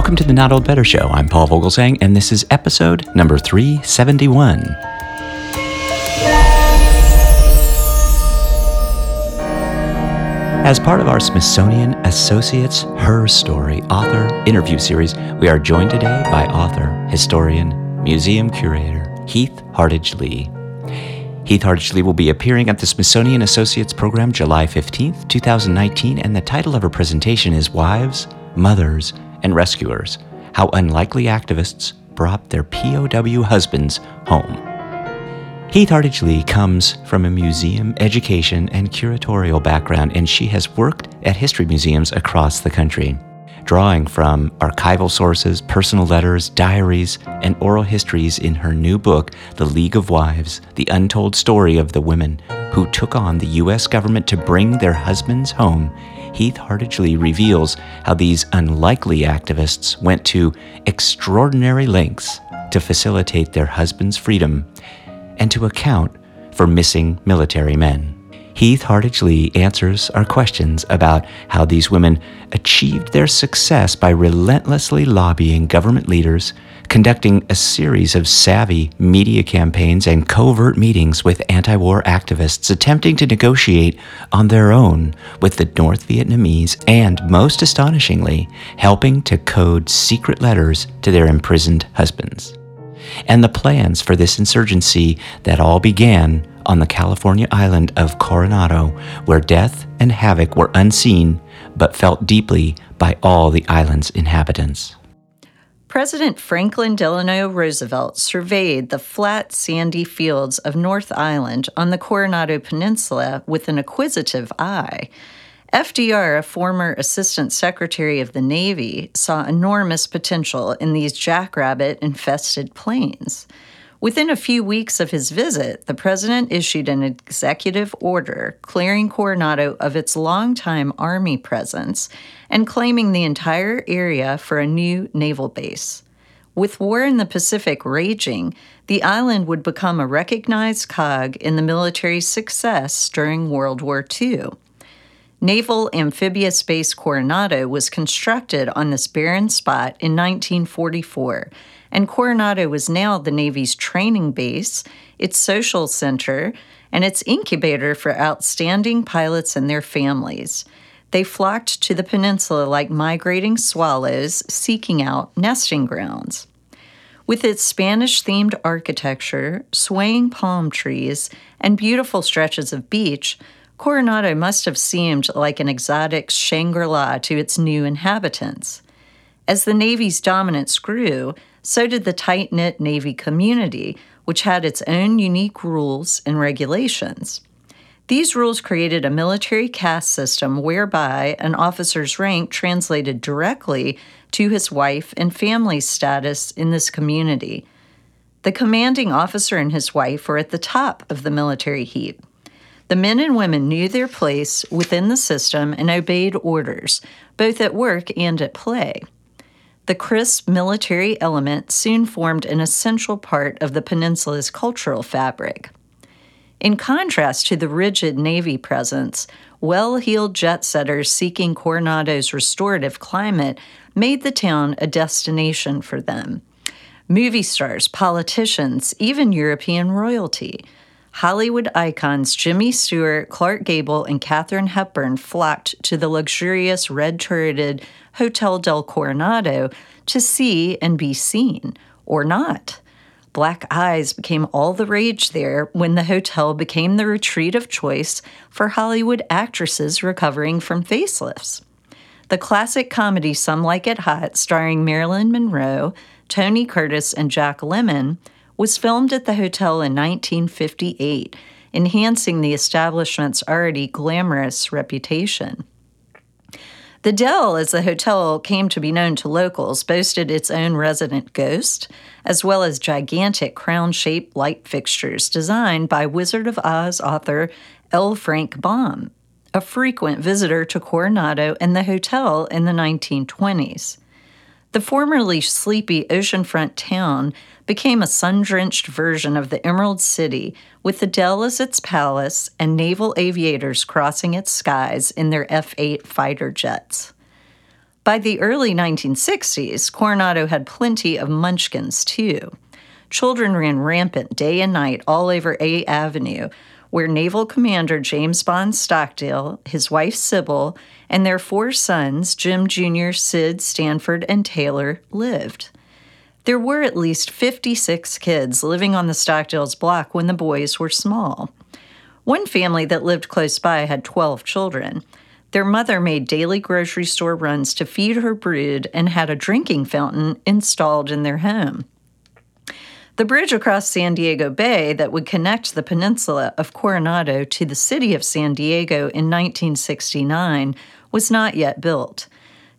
Welcome to the Not Old Better Show. I'm Paul Vogelzang, and this is episode number 371. As part of our Smithsonian Associates Her Story author interview series, we are joined today by author, historian, museum curator Heath Hardage Lee. Heath Hardage Lee will be appearing at the Smithsonian Associates Program July 15th, 2019, and the title of her presentation is Wives, Mothers, and Rescuers How Unlikely Activists Brought Their POW Husbands Home. Heath Hardage Lee comes from a museum, education, and curatorial background, and she has worked at history museums across the country, drawing from archival sources, personal letters, diaries, and oral histories in her new book, The League of Wives The Untold Story of the Women Who Took on the U.S. Government to Bring Their Husbands Home. Heath Hardage Lee reveals how these unlikely activists went to extraordinary lengths to facilitate their husbands' freedom and to account for missing military men. Heath Hardage Lee answers our questions about how these women achieved their success by relentlessly lobbying government leaders, conducting a series of savvy media campaigns and covert meetings with anti war activists attempting to negotiate on their own with the North Vietnamese, and most astonishingly, helping to code secret letters to their imprisoned husbands and the plans for this insurgency that all began on the California island of Coronado, where death and havoc were unseen but felt deeply by all the island's inhabitants. President Franklin Delano Roosevelt surveyed the flat, sandy fields of North Island on the Coronado Peninsula with an acquisitive eye. FDR, a former Assistant Secretary of the Navy, saw enormous potential in these jackrabbit infested plains. Within a few weeks of his visit, the president issued an executive order clearing Coronado of its longtime Army presence and claiming the entire area for a new naval base. With war in the Pacific raging, the island would become a recognized cog in the military's success during World War II. Naval Amphibious Base Coronado was constructed on this barren spot in 1944, and Coronado was now the Navy's training base, its social center, and its incubator for outstanding pilots and their families. They flocked to the peninsula like migrating swallows seeking out nesting grounds. With its Spanish themed architecture, swaying palm trees, and beautiful stretches of beach, Coronado must have seemed like an exotic Shangri La to its new inhabitants. As the Navy's dominance grew, so did the tight knit Navy community, which had its own unique rules and regulations. These rules created a military caste system whereby an officer's rank translated directly to his wife and family status in this community. The commanding officer and his wife were at the top of the military heap. The men and women knew their place within the system and obeyed orders, both at work and at play. The crisp military element soon formed an essential part of the peninsula's cultural fabric. In contrast to the rigid Navy presence, well heeled jet setters seeking Coronado's restorative climate made the town a destination for them. Movie stars, politicians, even European royalty Hollywood icons Jimmy Stewart, Clark Gable, and Katharine Hepburn flocked to the luxurious red turreted Hotel del Coronado to see and be seen, or not. Black eyes became all the rage there when the hotel became the retreat of choice for Hollywood actresses recovering from facelifts. The classic comedy Some Like It Hot, starring Marilyn Monroe, Tony Curtis, and Jack Lemmon, was filmed at the hotel in 1958, enhancing the establishment's already glamorous reputation. The Del, as the hotel came to be known to locals, boasted its own resident ghost, as well as gigantic crown shaped light fixtures designed by Wizard of Oz author L. Frank Baum, a frequent visitor to Coronado and the hotel in the 1920s. The formerly sleepy oceanfront town became a sun drenched version of the Emerald City, with the Del as its palace and naval aviators crossing its skies in their F 8 fighter jets. By the early 1960s, Coronado had plenty of munchkins, too. Children ran rampant day and night all over A Avenue, where Naval Commander James Bond Stockdale, his wife Sybil, and their four sons, Jim Jr., Sid, Stanford, and Taylor, lived. There were at least 56 kids living on the Stockdale's block when the boys were small. One family that lived close by had 12 children. Their mother made daily grocery store runs to feed her brood and had a drinking fountain installed in their home. The bridge across San Diego Bay that would connect the peninsula of Coronado to the city of San Diego in 1969 was not yet built.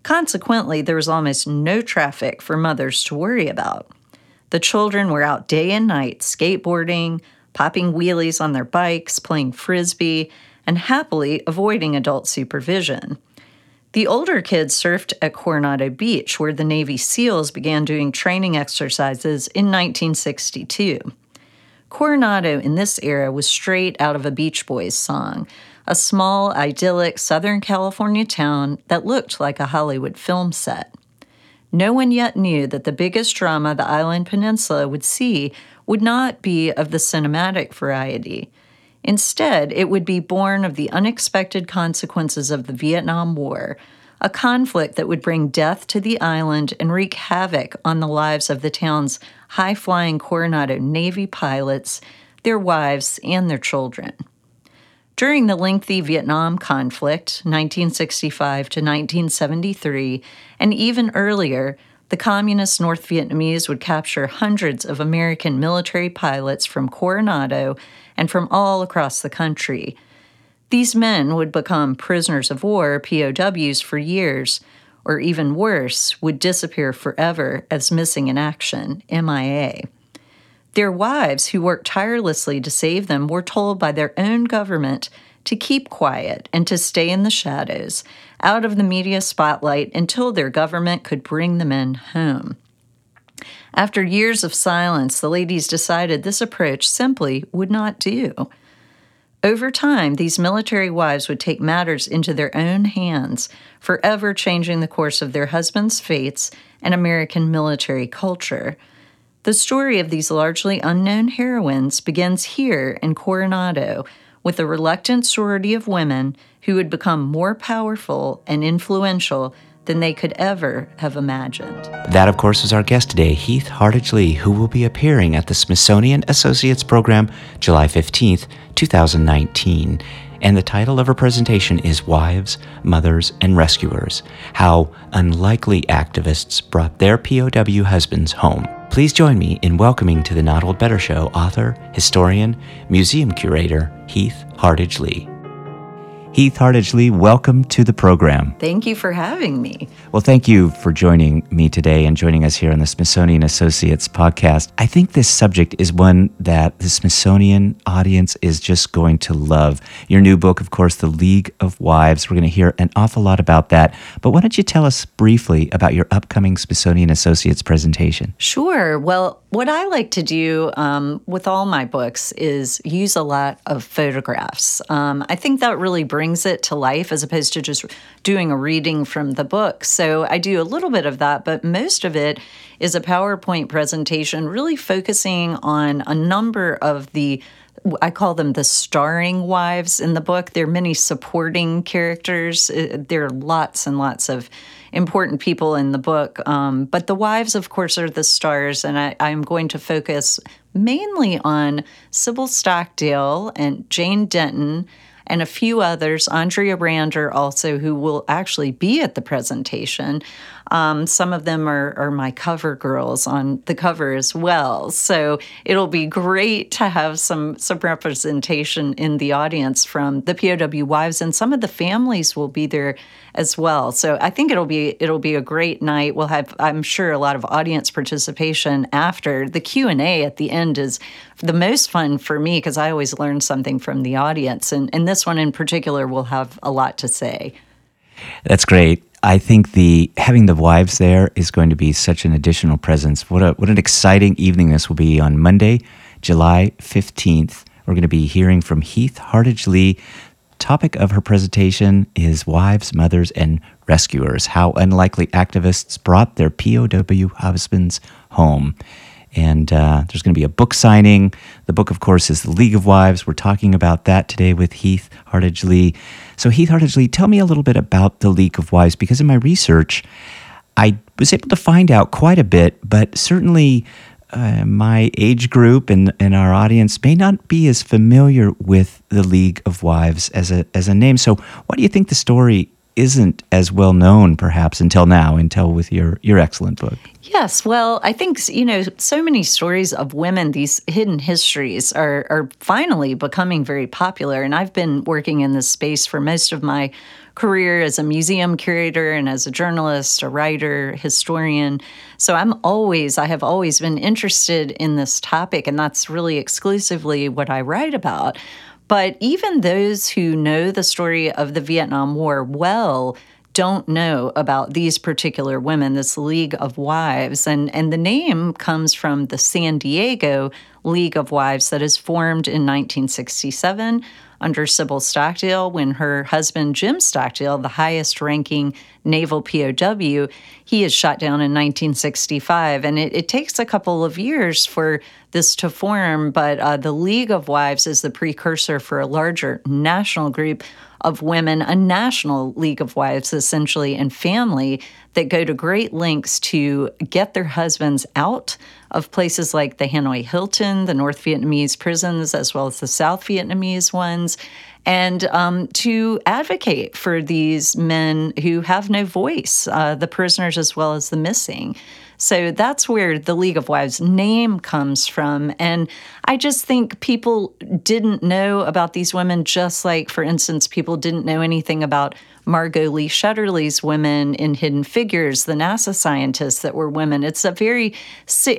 Consequently, there was almost no traffic for mothers to worry about. The children were out day and night skateboarding, popping wheelies on their bikes, playing frisbee, and happily avoiding adult supervision. The older kids surfed at Coronado Beach, where the Navy SEALs began doing training exercises in 1962. Coronado in this era was straight out of a Beach Boys song, a small, idyllic Southern California town that looked like a Hollywood film set. No one yet knew that the biggest drama the island peninsula would see would not be of the cinematic variety. Instead, it would be born of the unexpected consequences of the Vietnam War, a conflict that would bring death to the island and wreak havoc on the lives of the town's high flying Coronado Navy pilots, their wives, and their children. During the lengthy Vietnam conflict, 1965 to 1973, and even earlier, the communist North Vietnamese would capture hundreds of American military pilots from Coronado and from all across the country. These men would become prisoners of war, POWs, for years, or even worse, would disappear forever as missing in action, MIA. Their wives, who worked tirelessly to save them, were told by their own government to keep quiet and to stay in the shadows, out of the media spotlight until their government could bring the men home. After years of silence, the ladies decided this approach simply would not do. Over time, these military wives would take matters into their own hands, forever changing the course of their husbands' fates and American military culture. The story of these largely unknown heroines begins here in Coronado with a reluctant sorority of women who would become more powerful and influential than they could ever have imagined. That, of course, is our guest today, Heath Hardage Lee, who will be appearing at the Smithsonian Associates Program July 15th, 2019. And the title of her presentation is Wives, Mothers, and Rescuers How Unlikely Activists Brought Their POW Husbands Home. Please join me in welcoming to the Not Old Better Show author, historian, museum curator, Heath Hardage Lee. Heath Hardage Lee, welcome to the program. Thank you for having me. Well, thank you for joining me today and joining us here on the Smithsonian Associates podcast. I think this subject is one that the Smithsonian audience is just going to love. Your new book, of course, The League of Wives. We're going to hear an awful lot about that. But why don't you tell us briefly about your upcoming Smithsonian Associates presentation? Sure. Well, what I like to do um, with all my books is use a lot of photographs. Um, I think that really brings it to life as opposed to just doing a reading from the book. So I do a little bit of that, but most of it is a PowerPoint presentation really focusing on a number of the I call them the starring wives in the book. There are many supporting characters. Uh, there are lots and lots of important people in the book. Um, but the wives, of course, are the stars, and I, I'm going to focus mainly on Sybil Stockdale and Jane Denton and a few others, Andrea Rander also, who will actually be at the presentation. Um, some of them are, are my cover girls on the cover as well. So it'll be great to have some some representation in the audience from the POW wives, and some of the families will be there as well. So I think it'll be it'll be a great night. We'll have I'm sure a lot of audience participation after the Q and A at the end is the most fun for me because I always learn something from the audience, and and this one in particular will have a lot to say. That's great. I think the having the wives there is going to be such an additional presence. What a what an exciting evening this will be on Monday, July 15th. We're going to be hearing from Heath Hardage Lee topic of her presentation is Wives, Mothers, and Rescuers How Unlikely Activists Brought Their POW Husbands Home. And uh, there's going to be a book signing. The book, of course, is The League of Wives. We're talking about that today with Heath Hardage Lee. So, Heath Hardage Lee, tell me a little bit about The League of Wives, because in my research, I was able to find out quite a bit, but certainly uh, my age group and, and our audience may not be as familiar with the League of Wives as a, as a name. So, why do you think the story isn't as well known, perhaps, until now, until with your, your excellent book? Yes, well, I think, you know, so many stories of women, these hidden histories, are, are finally becoming very popular. And I've been working in this space for most of my career as a museum curator and as a journalist, a writer, historian. So I'm always, I have always been interested in this topic, and that's really exclusively what I write about. But even those who know the story of the Vietnam War well don't know about these particular women, this League of Wives. And, and the name comes from the San Diego League of Wives that is formed in 1967 under Sybil Stockdale when her husband, Jim Stockdale, the highest ranking naval POW, he is shot down in 1965. And it, it takes a couple of years for this to form, but uh, the League of Wives is the precursor for a larger national group of women, a national League of Wives, essentially, and family that go to great lengths to get their husbands out of places like the Hanoi Hilton, the North Vietnamese prisons, as well as the South Vietnamese ones, and um, to advocate for these men who have no voice, uh, the prisoners as well as the missing. So that's where the League of Wives name comes from. And I just think people didn't know about these women, just like, for instance, people didn't know anything about Margot Lee Shetterly's women in Hidden Figures, the NASA scientists that were women. It's a very,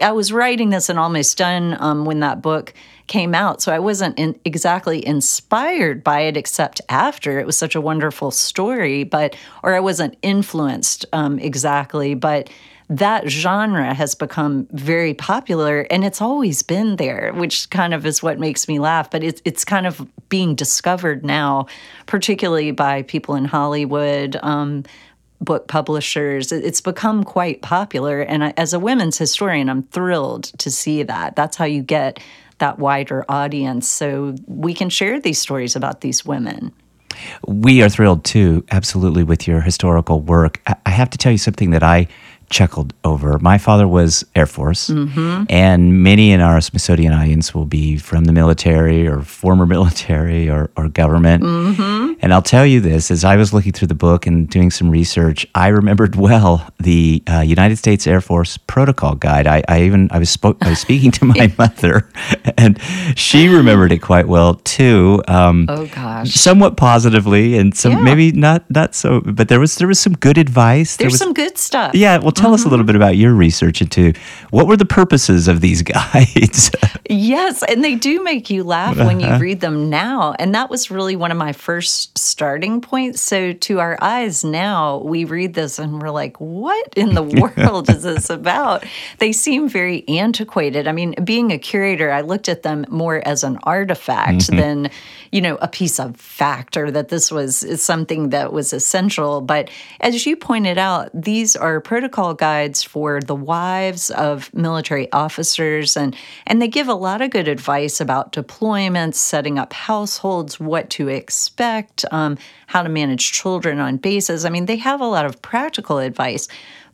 I was writing this and almost done um, when that book came out. So I wasn't in, exactly inspired by it, except after it was such a wonderful story, but, or I wasn't influenced um, exactly. But that genre has become very popular and it's always been there, which kind of is what makes me laugh. But it's, it's kind of being discovered now, particularly by people in Hollywood. Um, book publishers. It's become quite popular. And I, as a women's historian, I'm thrilled to see that. That's how you get that wider audience. So we can share these stories about these women. We are thrilled too, absolutely, with your historical work. I have to tell you something that I chuckled over. My father was Air Force, mm-hmm. and many in our Smithsonian audience will be from the military or former military or, or government. Mm-hmm. And I'll tell you this as I was looking through the book and doing some research, I remembered well the uh, United States Air Force Protocol Guide. I, I even I was, spoke, I was speaking to my mother, and she remembered it quite well too. Um, oh gosh, somewhat positively, and some yeah. maybe not not so. But there was there was some good advice. There's there was, some good stuff. Yeah, well, tell mm-hmm. us a little mm-hmm. bit about your research into what were the purposes of these guides. yes, and they do make you laugh when you uh-huh. read them now, and that was really one of my first starting points. So to our eyes now, we read this and we're like, "What in the world is this about?" They seem very antiquated. I mean, being a curator, I looked at them more as an artifact mm-hmm. than you know, a piece of fact or that this was something that was essential. But as you pointed out, these are protocol guides for the wives of military officers, and, and they give a lot of good advice about deployments, setting up households, what to expect, um, how to manage children on bases. I mean, they have a lot of practical advice.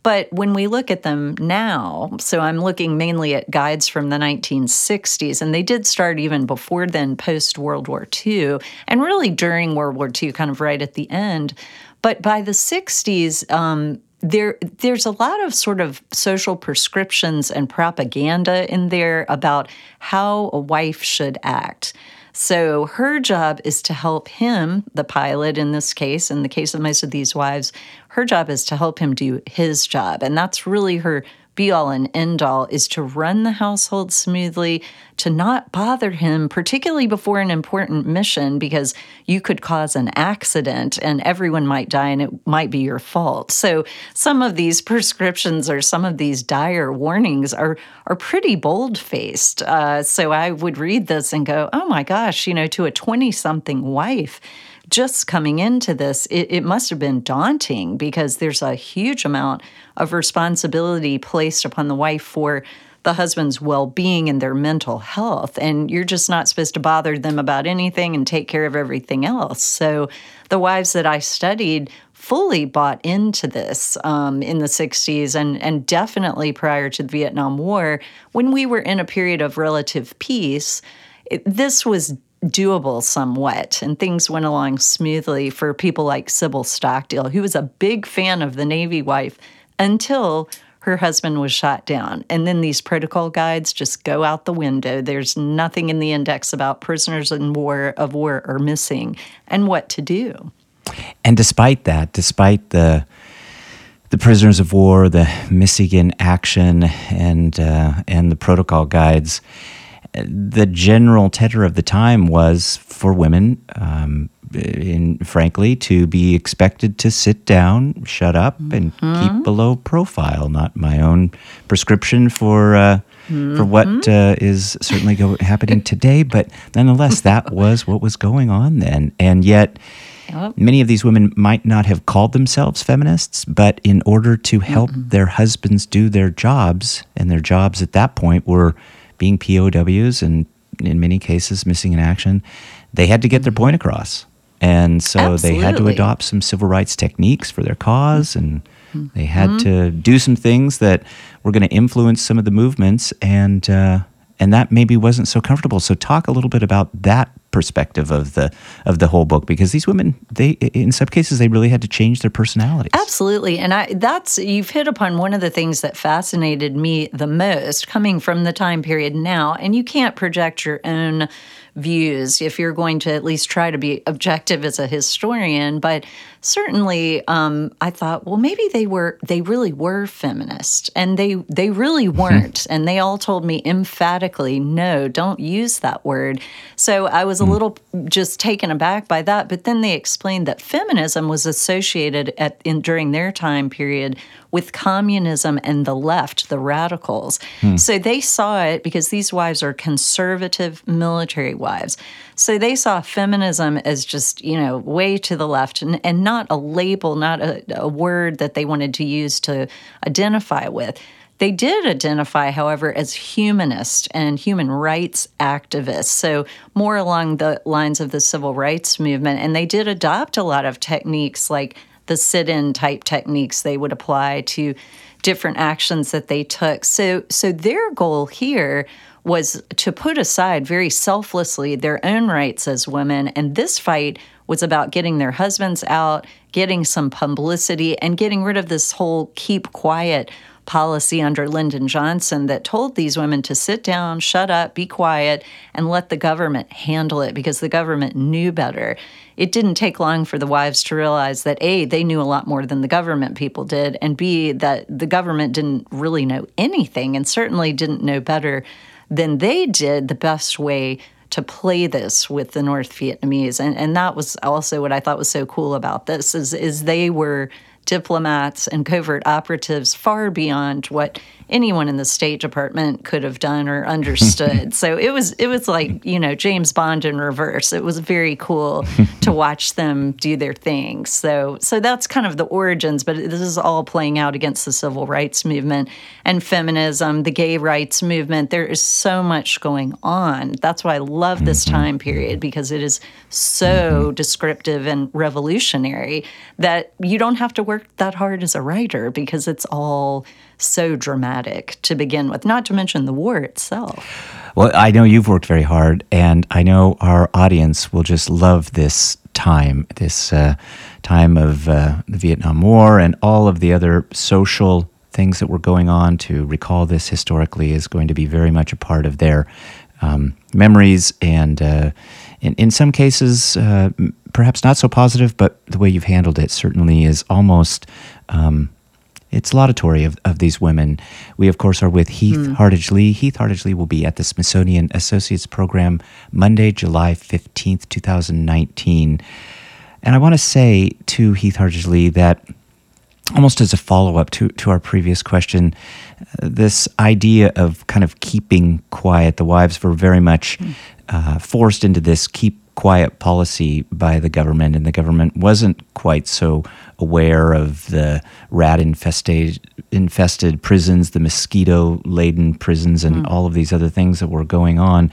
But when we look at them now, so I'm looking mainly at guides from the 1960s, and they did start even before then, post World War II, and really during World War II, kind of right at the end. But by the 60s, um, there there's a lot of sort of social prescriptions and propaganda in there about how a wife should act. So her job is to help him, the pilot in this case, in the case of most of these wives, her job is to help him do his job. And that's really her be all and end all is to run the household smoothly, to not bother him, particularly before an important mission, because you could cause an accident and everyone might die and it might be your fault. So some of these prescriptions or some of these dire warnings are are pretty bold faced. Uh, so I would read this and go, oh my gosh, you know, to a 20 something wife just coming into this, it, it must have been daunting because there's a huge amount of responsibility placed upon the wife for the husband's well being and their mental health. And you're just not supposed to bother them about anything and take care of everything else. So the wives that I studied fully bought into this um, in the 60s and, and definitely prior to the Vietnam War, when we were in a period of relative peace, it, this was doable somewhat and things went along smoothly for people like Sybil Stockdale, who was a big fan of the Navy wife until her husband was shot down. And then these protocol guides just go out the window. There's nothing in the index about prisoners in war of war are missing and what to do. And despite that, despite the the prisoners of war, the missing in action, and uh, and the protocol guides, the general tenor of the time was for women, um, in, frankly, to be expected to sit down, shut up, and mm-hmm. keep below profile. Not my own prescription for. Uh, mm-hmm. For what uh, is certainly go- happening today, but nonetheless, that was what was going on then. And yet, Yep. Many of these women might not have called themselves feminists, but in order to help mm-hmm. their husbands do their jobs, and their jobs at that point were being POWs and in many cases missing in action, they had to get their point across. And so Absolutely. they had to adopt some civil rights techniques for their cause and they had mm-hmm. to do some things that were going to influence some of the movements and uh, and that maybe wasn't so comfortable. So talk a little bit about that perspective of the of the whole book because these women they in some cases they really had to change their personalities absolutely and i that's you've hit upon one of the things that fascinated me the most coming from the time period now and you can't project your own views if you're going to at least try to be objective as a historian. But certainly, um, I thought, well, maybe they were they really were feminist, and they they really weren't. and they all told me emphatically, no, don't use that word. So I was a hmm. little just taken aback by that. But then they explained that feminism was associated at in during their time period with communism and the left, the radicals. Hmm. So they saw it because these wives are conservative military wives. So they saw feminism as just, you know, way to the left and, and not a label, not a, a word that they wanted to use to identify with. They did identify, however, as humanist and human rights activists, so more along the lines of the civil rights movement. And they did adopt a lot of techniques like the sit in type techniques they would apply to different actions that they took. So, so their goal here was to put aside very selflessly their own rights as women. And this fight was about getting their husbands out, getting some publicity, and getting rid of this whole keep quiet policy under Lyndon Johnson that told these women to sit down, shut up, be quiet, and let the government handle it because the government knew better. It didn't take long for the wives to realize that A, they knew a lot more than the government people did, and B, that the government didn't really know anything and certainly didn't know better than they did the best way to play this with the North Vietnamese. And and that was also what I thought was so cool about this is is they were diplomats and covert operatives far beyond what anyone in the State Department could have done or understood. so it was it was like you know James Bond in reverse. It was very cool to watch them do their thing. So so that's kind of the origins. But this is all playing out against the civil rights movement and feminism, the gay rights movement. There is so much going on. That's why I love this mm-hmm. time period because it is so mm-hmm. descriptive and revolutionary that you don't have to work that hard as a writer because it's all so dramatic to begin with, not to mention the war itself. Well, I know you've worked very hard, and I know our audience will just love this time, this uh, time of uh, the Vietnam War and all of the other social things that were going on. To recall this historically is going to be very much a part of their um, memories and. Uh, in, in some cases, uh, perhaps not so positive, but the way you've handled it certainly is almost um, it's laudatory of, of these women. We, of course, are with Heath mm. Hardage Lee. Heath Hardage Lee will be at the Smithsonian Associates Program Monday, July 15th, 2019. And I want to say to Heath Hardage Lee that, almost as a follow up to, to our previous question, this idea of kind of keeping quiet, the wives were very much mm. uh, forced into this keep quiet policy by the government, and the government wasn't quite so aware of the rat infested, infested prisons, the mosquito laden prisons, and mm. all of these other things that were going on.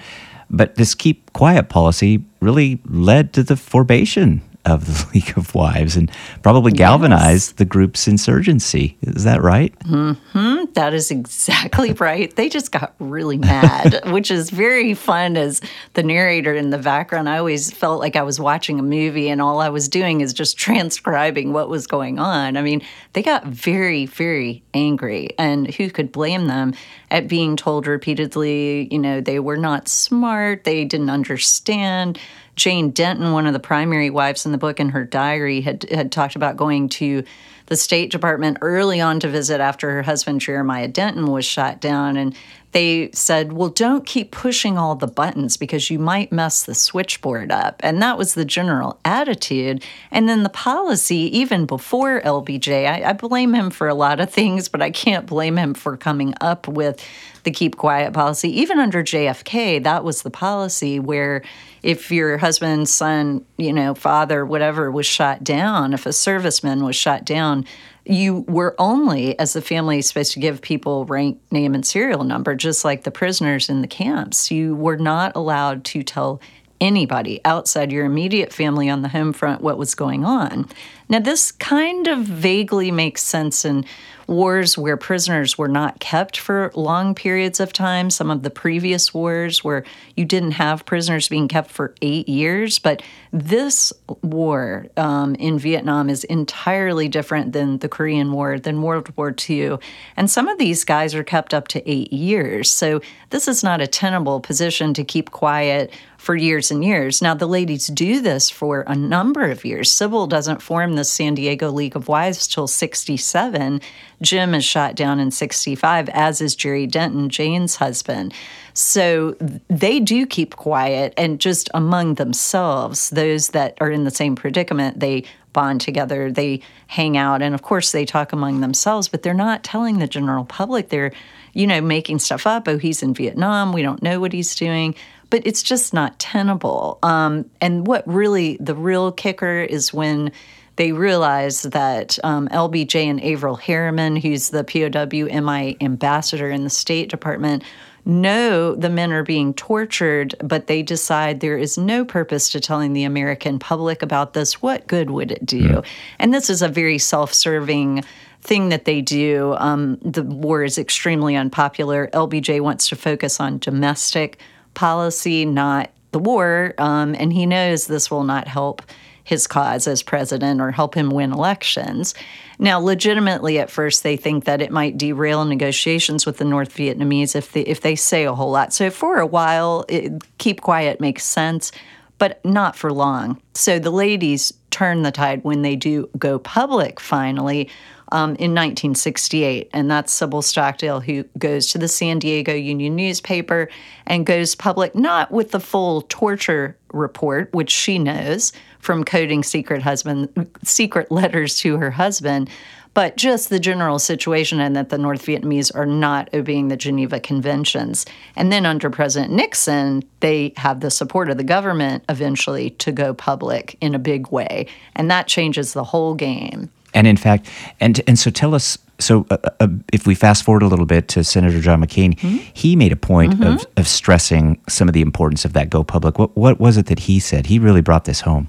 But this keep quiet policy really led to the formation of the League of Wives and probably galvanized yes. the group's insurgency. Is that right? Mm-hmm. That is exactly right. They just got really mad, which is very fun as the narrator in the background. I always felt like I was watching a movie and all I was doing is just transcribing what was going on. I mean, they got very, very angry, and who could blame them at being told repeatedly, you know, they were not smart, they didn't understand Jane Denton, one of the primary wives in the book, in her diary, had had talked about going to the State Department early on to visit after her husband Jeremiah Denton was shot down, and they said, Well, don't keep pushing all the buttons because you might mess the switchboard up. And that was the general attitude. And then the policy, even before LBJ, I, I, blame him for a lot of things, but I can't blame him for coming up with the keep quiet policy. Even under JFK, that was the policy where if your husband, son, you know, father, whatever was shot down, if a serviceman was shot down, you were only, as the family, supposed to give people rank, name, and serial number, just like the prisoners in the camps. You were not allowed to tell anybody outside your immediate family on the home front what was going on. Now, this kind of vaguely makes sense in wars where prisoners were not kept for long periods of time. Some of the previous wars where you didn't have prisoners being kept for eight years. But this war um, in Vietnam is entirely different than the Korean War, than World War II. And some of these guys are kept up to eight years. So this is not a tenable position to keep quiet for years and years. Now, the ladies do this for a number of years. Sybil doesn't form the San Diego League of Wives till 67. Jim is shot down in 65, as is Jerry Denton, Jane's husband. So they do keep quiet and just among themselves, those that are in the same predicament, they bond together, they hang out, and of course they talk among themselves, but they're not telling the general public. They're, you know, making stuff up. Oh, he's in Vietnam. We don't know what he's doing but it's just not tenable. Um, and what really, the real kicker is when they realize that um, LBJ and Averell Harriman, who's the POW MI ambassador in the State Department, know the men are being tortured, but they decide there is no purpose to telling the American public about this. What good would it do? Mm. And this is a very self serving thing that they do. Um, the war is extremely unpopular. LBJ wants to focus on domestic policy, not the war. Um, and he knows this will not help his cause as president or help him win elections. Now, legitimately, at first, they think that it might derail negotiations with the North Vietnamese if they, if they say a whole lot. So, for a while, it, keep quiet makes sense, but not for long. So, the ladies turn the tide when they do go public finally um, in 1968. And that's Sybil Stockdale, who goes to the San Diego Union newspaper and goes public, not with the full torture report, which she knows from coding secret husband secret letters to her husband, but just the general situation and that the North Vietnamese are not obeying the Geneva Conventions. And then under President Nixon, they have the support of the government eventually to go public in a big way. And that changes the whole game. And in fact, and and so tell us. So, uh, uh, if we fast forward a little bit to Senator John McCain, mm-hmm. he made a point mm-hmm. of, of stressing some of the importance of that go public. What what was it that he said? He really brought this home.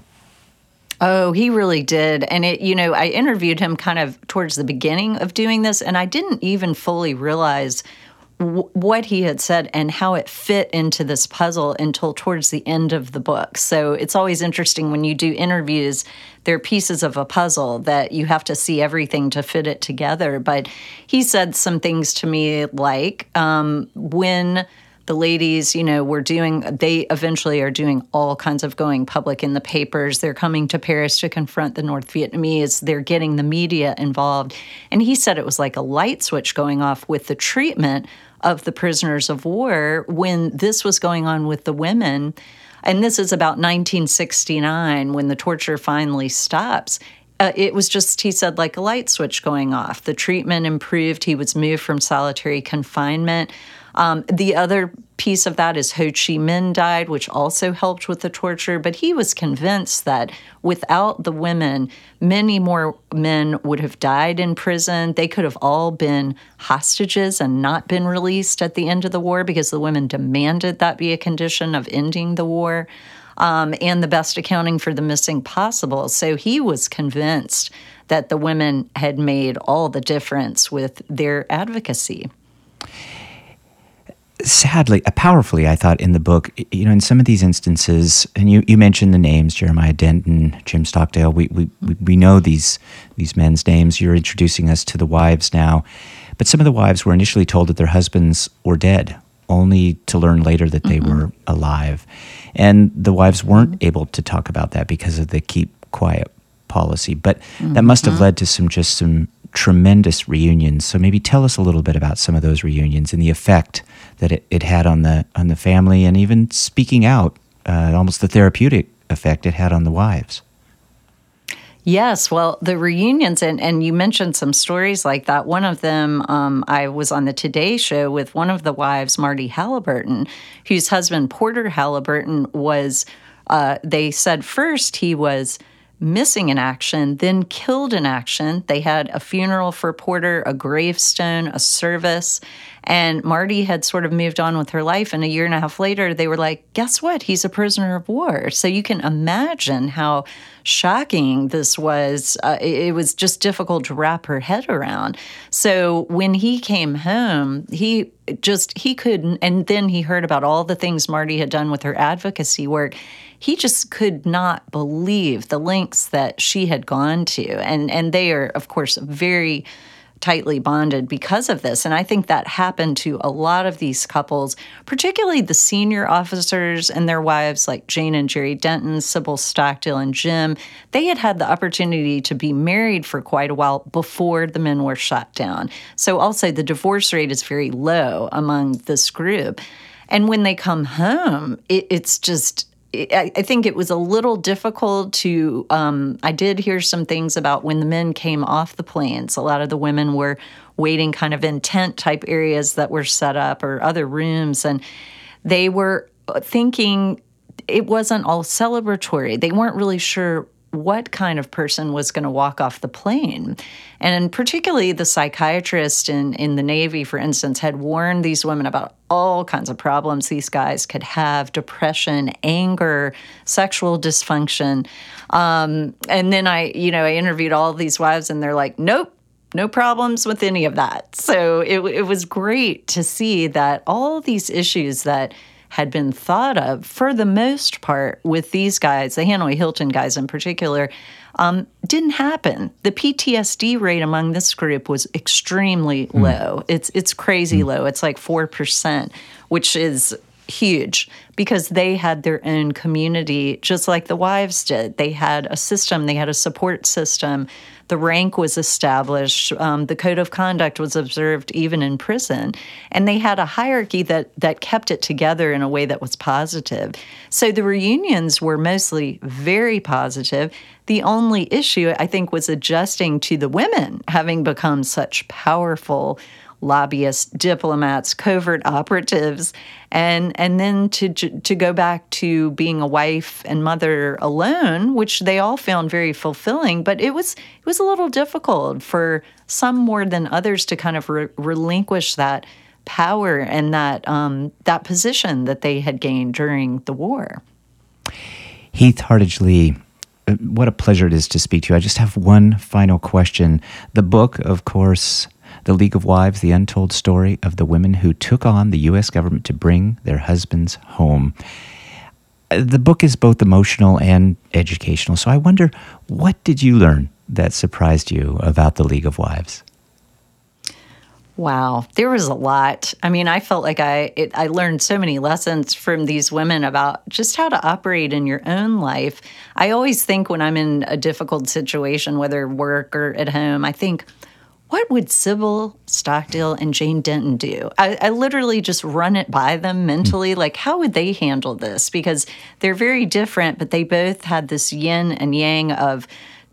Oh, he really did. And it, you know, I interviewed him kind of towards the beginning of doing this, and I didn't even fully realize what he had said and how it fit into this puzzle until towards the end of the book. So it's always interesting when you do interviews, there are pieces of a puzzle that you have to see everything to fit it together. But he said some things to me like um, when the ladies, you know, were doing, they eventually are doing all kinds of going public in the papers. They're coming to Paris to confront the North Vietnamese. They're getting the media involved. And he said it was like a light switch going off with the treatment of the prisoners of war when this was going on with the women. And this is about 1969 when the torture finally stops. Uh, it was just, he said, like a light switch going off. The treatment improved. He was moved from solitary confinement. Um, the other piece of that is Ho Chi Minh died, which also helped with the torture. But he was convinced that without the women, many more men would have died in prison. They could have all been hostages and not been released at the end of the war because the women demanded that be a condition of ending the war. Um, and the best accounting for the missing possible. So he was convinced that the women had made all the difference with their advocacy sadly, uh, powerfully, I thought in the book, you know, in some of these instances, and you, you mentioned the names Jeremiah Denton, Jim Stockdale. We, we, we know these these men's names. You're introducing us to the wives now, but some of the wives were initially told that their husbands were dead, only to learn later that they mm-hmm. were alive, and the wives weren't mm-hmm. able to talk about that because of the keep quiet policy. But mm-hmm. that must have mm-hmm. led to some just some tremendous reunions. So maybe tell us a little bit about some of those reunions and the effect that it, it had on the on the family, and even speaking out, uh, almost the therapeutic effect it had on the wives. Yes, well, the reunions, and, and you mentioned some stories like that. One of them, um, I was on the Today Show with one of the wives, Marty Halyburton, whose husband, Porter Halyburton, was, uh, they said first he was missing in action, then killed in action. They had a funeral for Porter, a gravestone, a service. And Marty had sort of moved on with her life. And a year and a half later, they were like, guess what? He's a prisoner of war. So you can imagine how shocking this was. Uh, it, was just difficult to wrap her head around. So when he came home, he just, he couldn't. And then he heard about all the things Marty had done with her advocacy work he just could not believe the lengths that she had gone to. And, and they are, of course, very tightly bonded because of this. And I think that happened to a lot of these couples, particularly the senior officers and their wives, like Jane and Jerry Denton, Sybil Stockdale and Jim. They had had the opportunity to be married for quite a while before the men were shot down. So, also, the divorce rate is very low among this group. And when they come home, it, it's just I, think it was a little difficult to. Um, I did hear some things about when the men came off the planes. A lot of the women were waiting kind of in tent type areas that were set up or other rooms, and they were thinking it wasn't all celebratory. They weren't really sure what kind of person was going to walk off the plane. And particularly the psychiatrist in, in the Navy, for instance, had warned these women about all kinds of problems these guys could have depression, anger, sexual dysfunction. Um, and then I, you know, I interviewed all these wives, and they're like, nope. No problems with any of that. So it, it was great to see that all these issues that had been thought of for the most part with these guys, the Hanoi Hilton guys in particular, um, didn't happen. The PTSD rate among this group was extremely mm. low. It's it's crazy mm. low. It's like four percent, which is huge because they had their own community, just like the wives did. They had a system. They had a support system the rank was established. Um, the code of conduct was observed even in prison. And they had a hierarchy that, that kept it together in a way that was positive. So the reunions were mostly very positive. The only issue, I think, was adjusting to the women having become such powerful lobbyists, diplomats, covert operatives, and and then to to go back to being a wife and mother alone, which they all found very fulfilling. But it was it was a little difficult for some more than others to kind of re- relinquish that power and that um, that position that they had gained during the war. Heath Hardage uh, what a pleasure it is to speak to you. I just have one final question. The book, of course, the League of Wives, the untold story of the women who took on the U.S. government to bring their husbands home. The book is both emotional and educational. So I wonder, what did you learn that surprised you about the League of Wives? Wow, there was a lot. I mean, I felt like I it, I learned so many lessons from these women about just how to operate in your own life. I always think when I'm in a difficult situation, whether work or at home, I think, what would Sybil Stockdale and Jane Denton do? I, I, literally just run it by them mentally. Mm. Like, how would they handle this? Because they're very different, but they both had this yin and yang of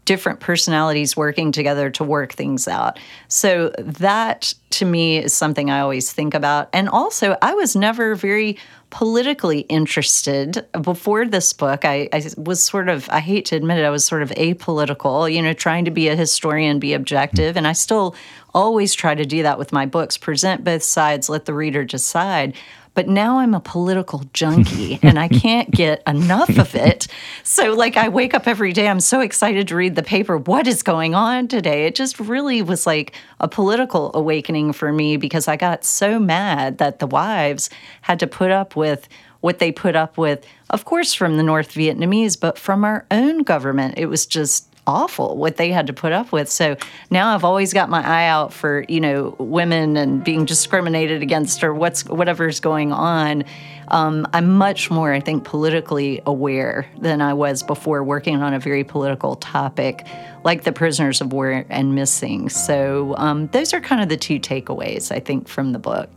different personalities working together to work things out. So that to me is something I always think about. And also, I was never very politically interested before this book. I, I, was sort of, I hate to admit it, I was sort of apolitical, you know, trying to be a historian, be objective. And I still always try to do that with my books present both sides, let the reader decide. But now I'm a political junkie and I can't get enough of it. So, like, I wake up every day, I'm so excited to read the paper. What is going on today? It just really was like a political awakening for me because I got so mad that the wives had to put up with what they put up with, of course, from the North Vietnamese, but from our own government. It was just awful what they had to put up with. So now I've always got my eye out for, you know, women and being discriminated against or what's whatever's going on. Um, I'm much more, I think, politically aware than I was before working on a very political topic like the prisoners of war and missing. So um, those are kind of the two takeaways, I think, from the book.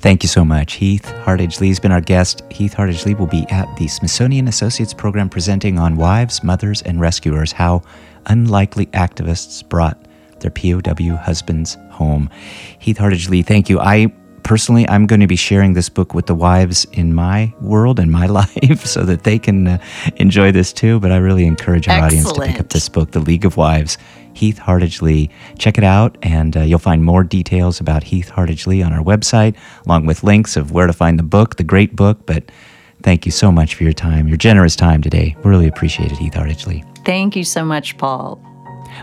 Thank you so much. Heath Hardage Lee has been our guest. Heath Hardage Lee will be at the Smithsonian Associates program presenting on wives, mothers, and rescuers how unlikely activists brought their POW husbands home. Heath Hardage Lee, thank you. I personally, I'm going to be sharing this book with the wives in my world and my life so that they can uh, enjoy this too. But I really encourage our Excellent. audience to pick up this book, The League of Wives Heath Hardage Lee. Check it out, and uh, you'll find more details about Heath Hardage Lee on our website, along with links of where to find the book, the great book. But thank you so much for your time, your generous time today. We really appreciate it, Heath Hardage Lee. Thank you so much, Paul.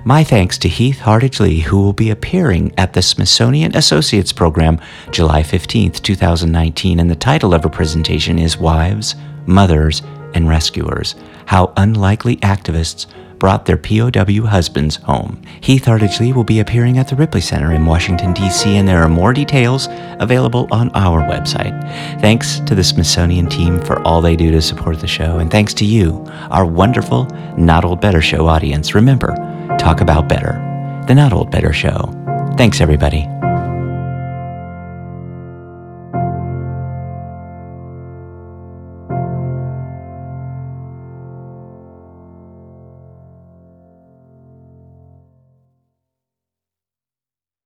My thanks to Heath Hardage Lee, who will be appearing at the Smithsonian Associates Program July 15th, 2019. And the title of her presentation is Wives, Mothers, and Rescuers How Unlikely Activists brought their POW husbands home. Heath Hardage Lee will be appearing at the Ripley Center in Washington, D.C., and there are more details available on our website. Thanks to the Smithsonian team for all they do to support the show, and thanks to you, our wonderful Not Old Better Show audience. Remember, talk about better. The Not Old Better Show. Thanks, everybody.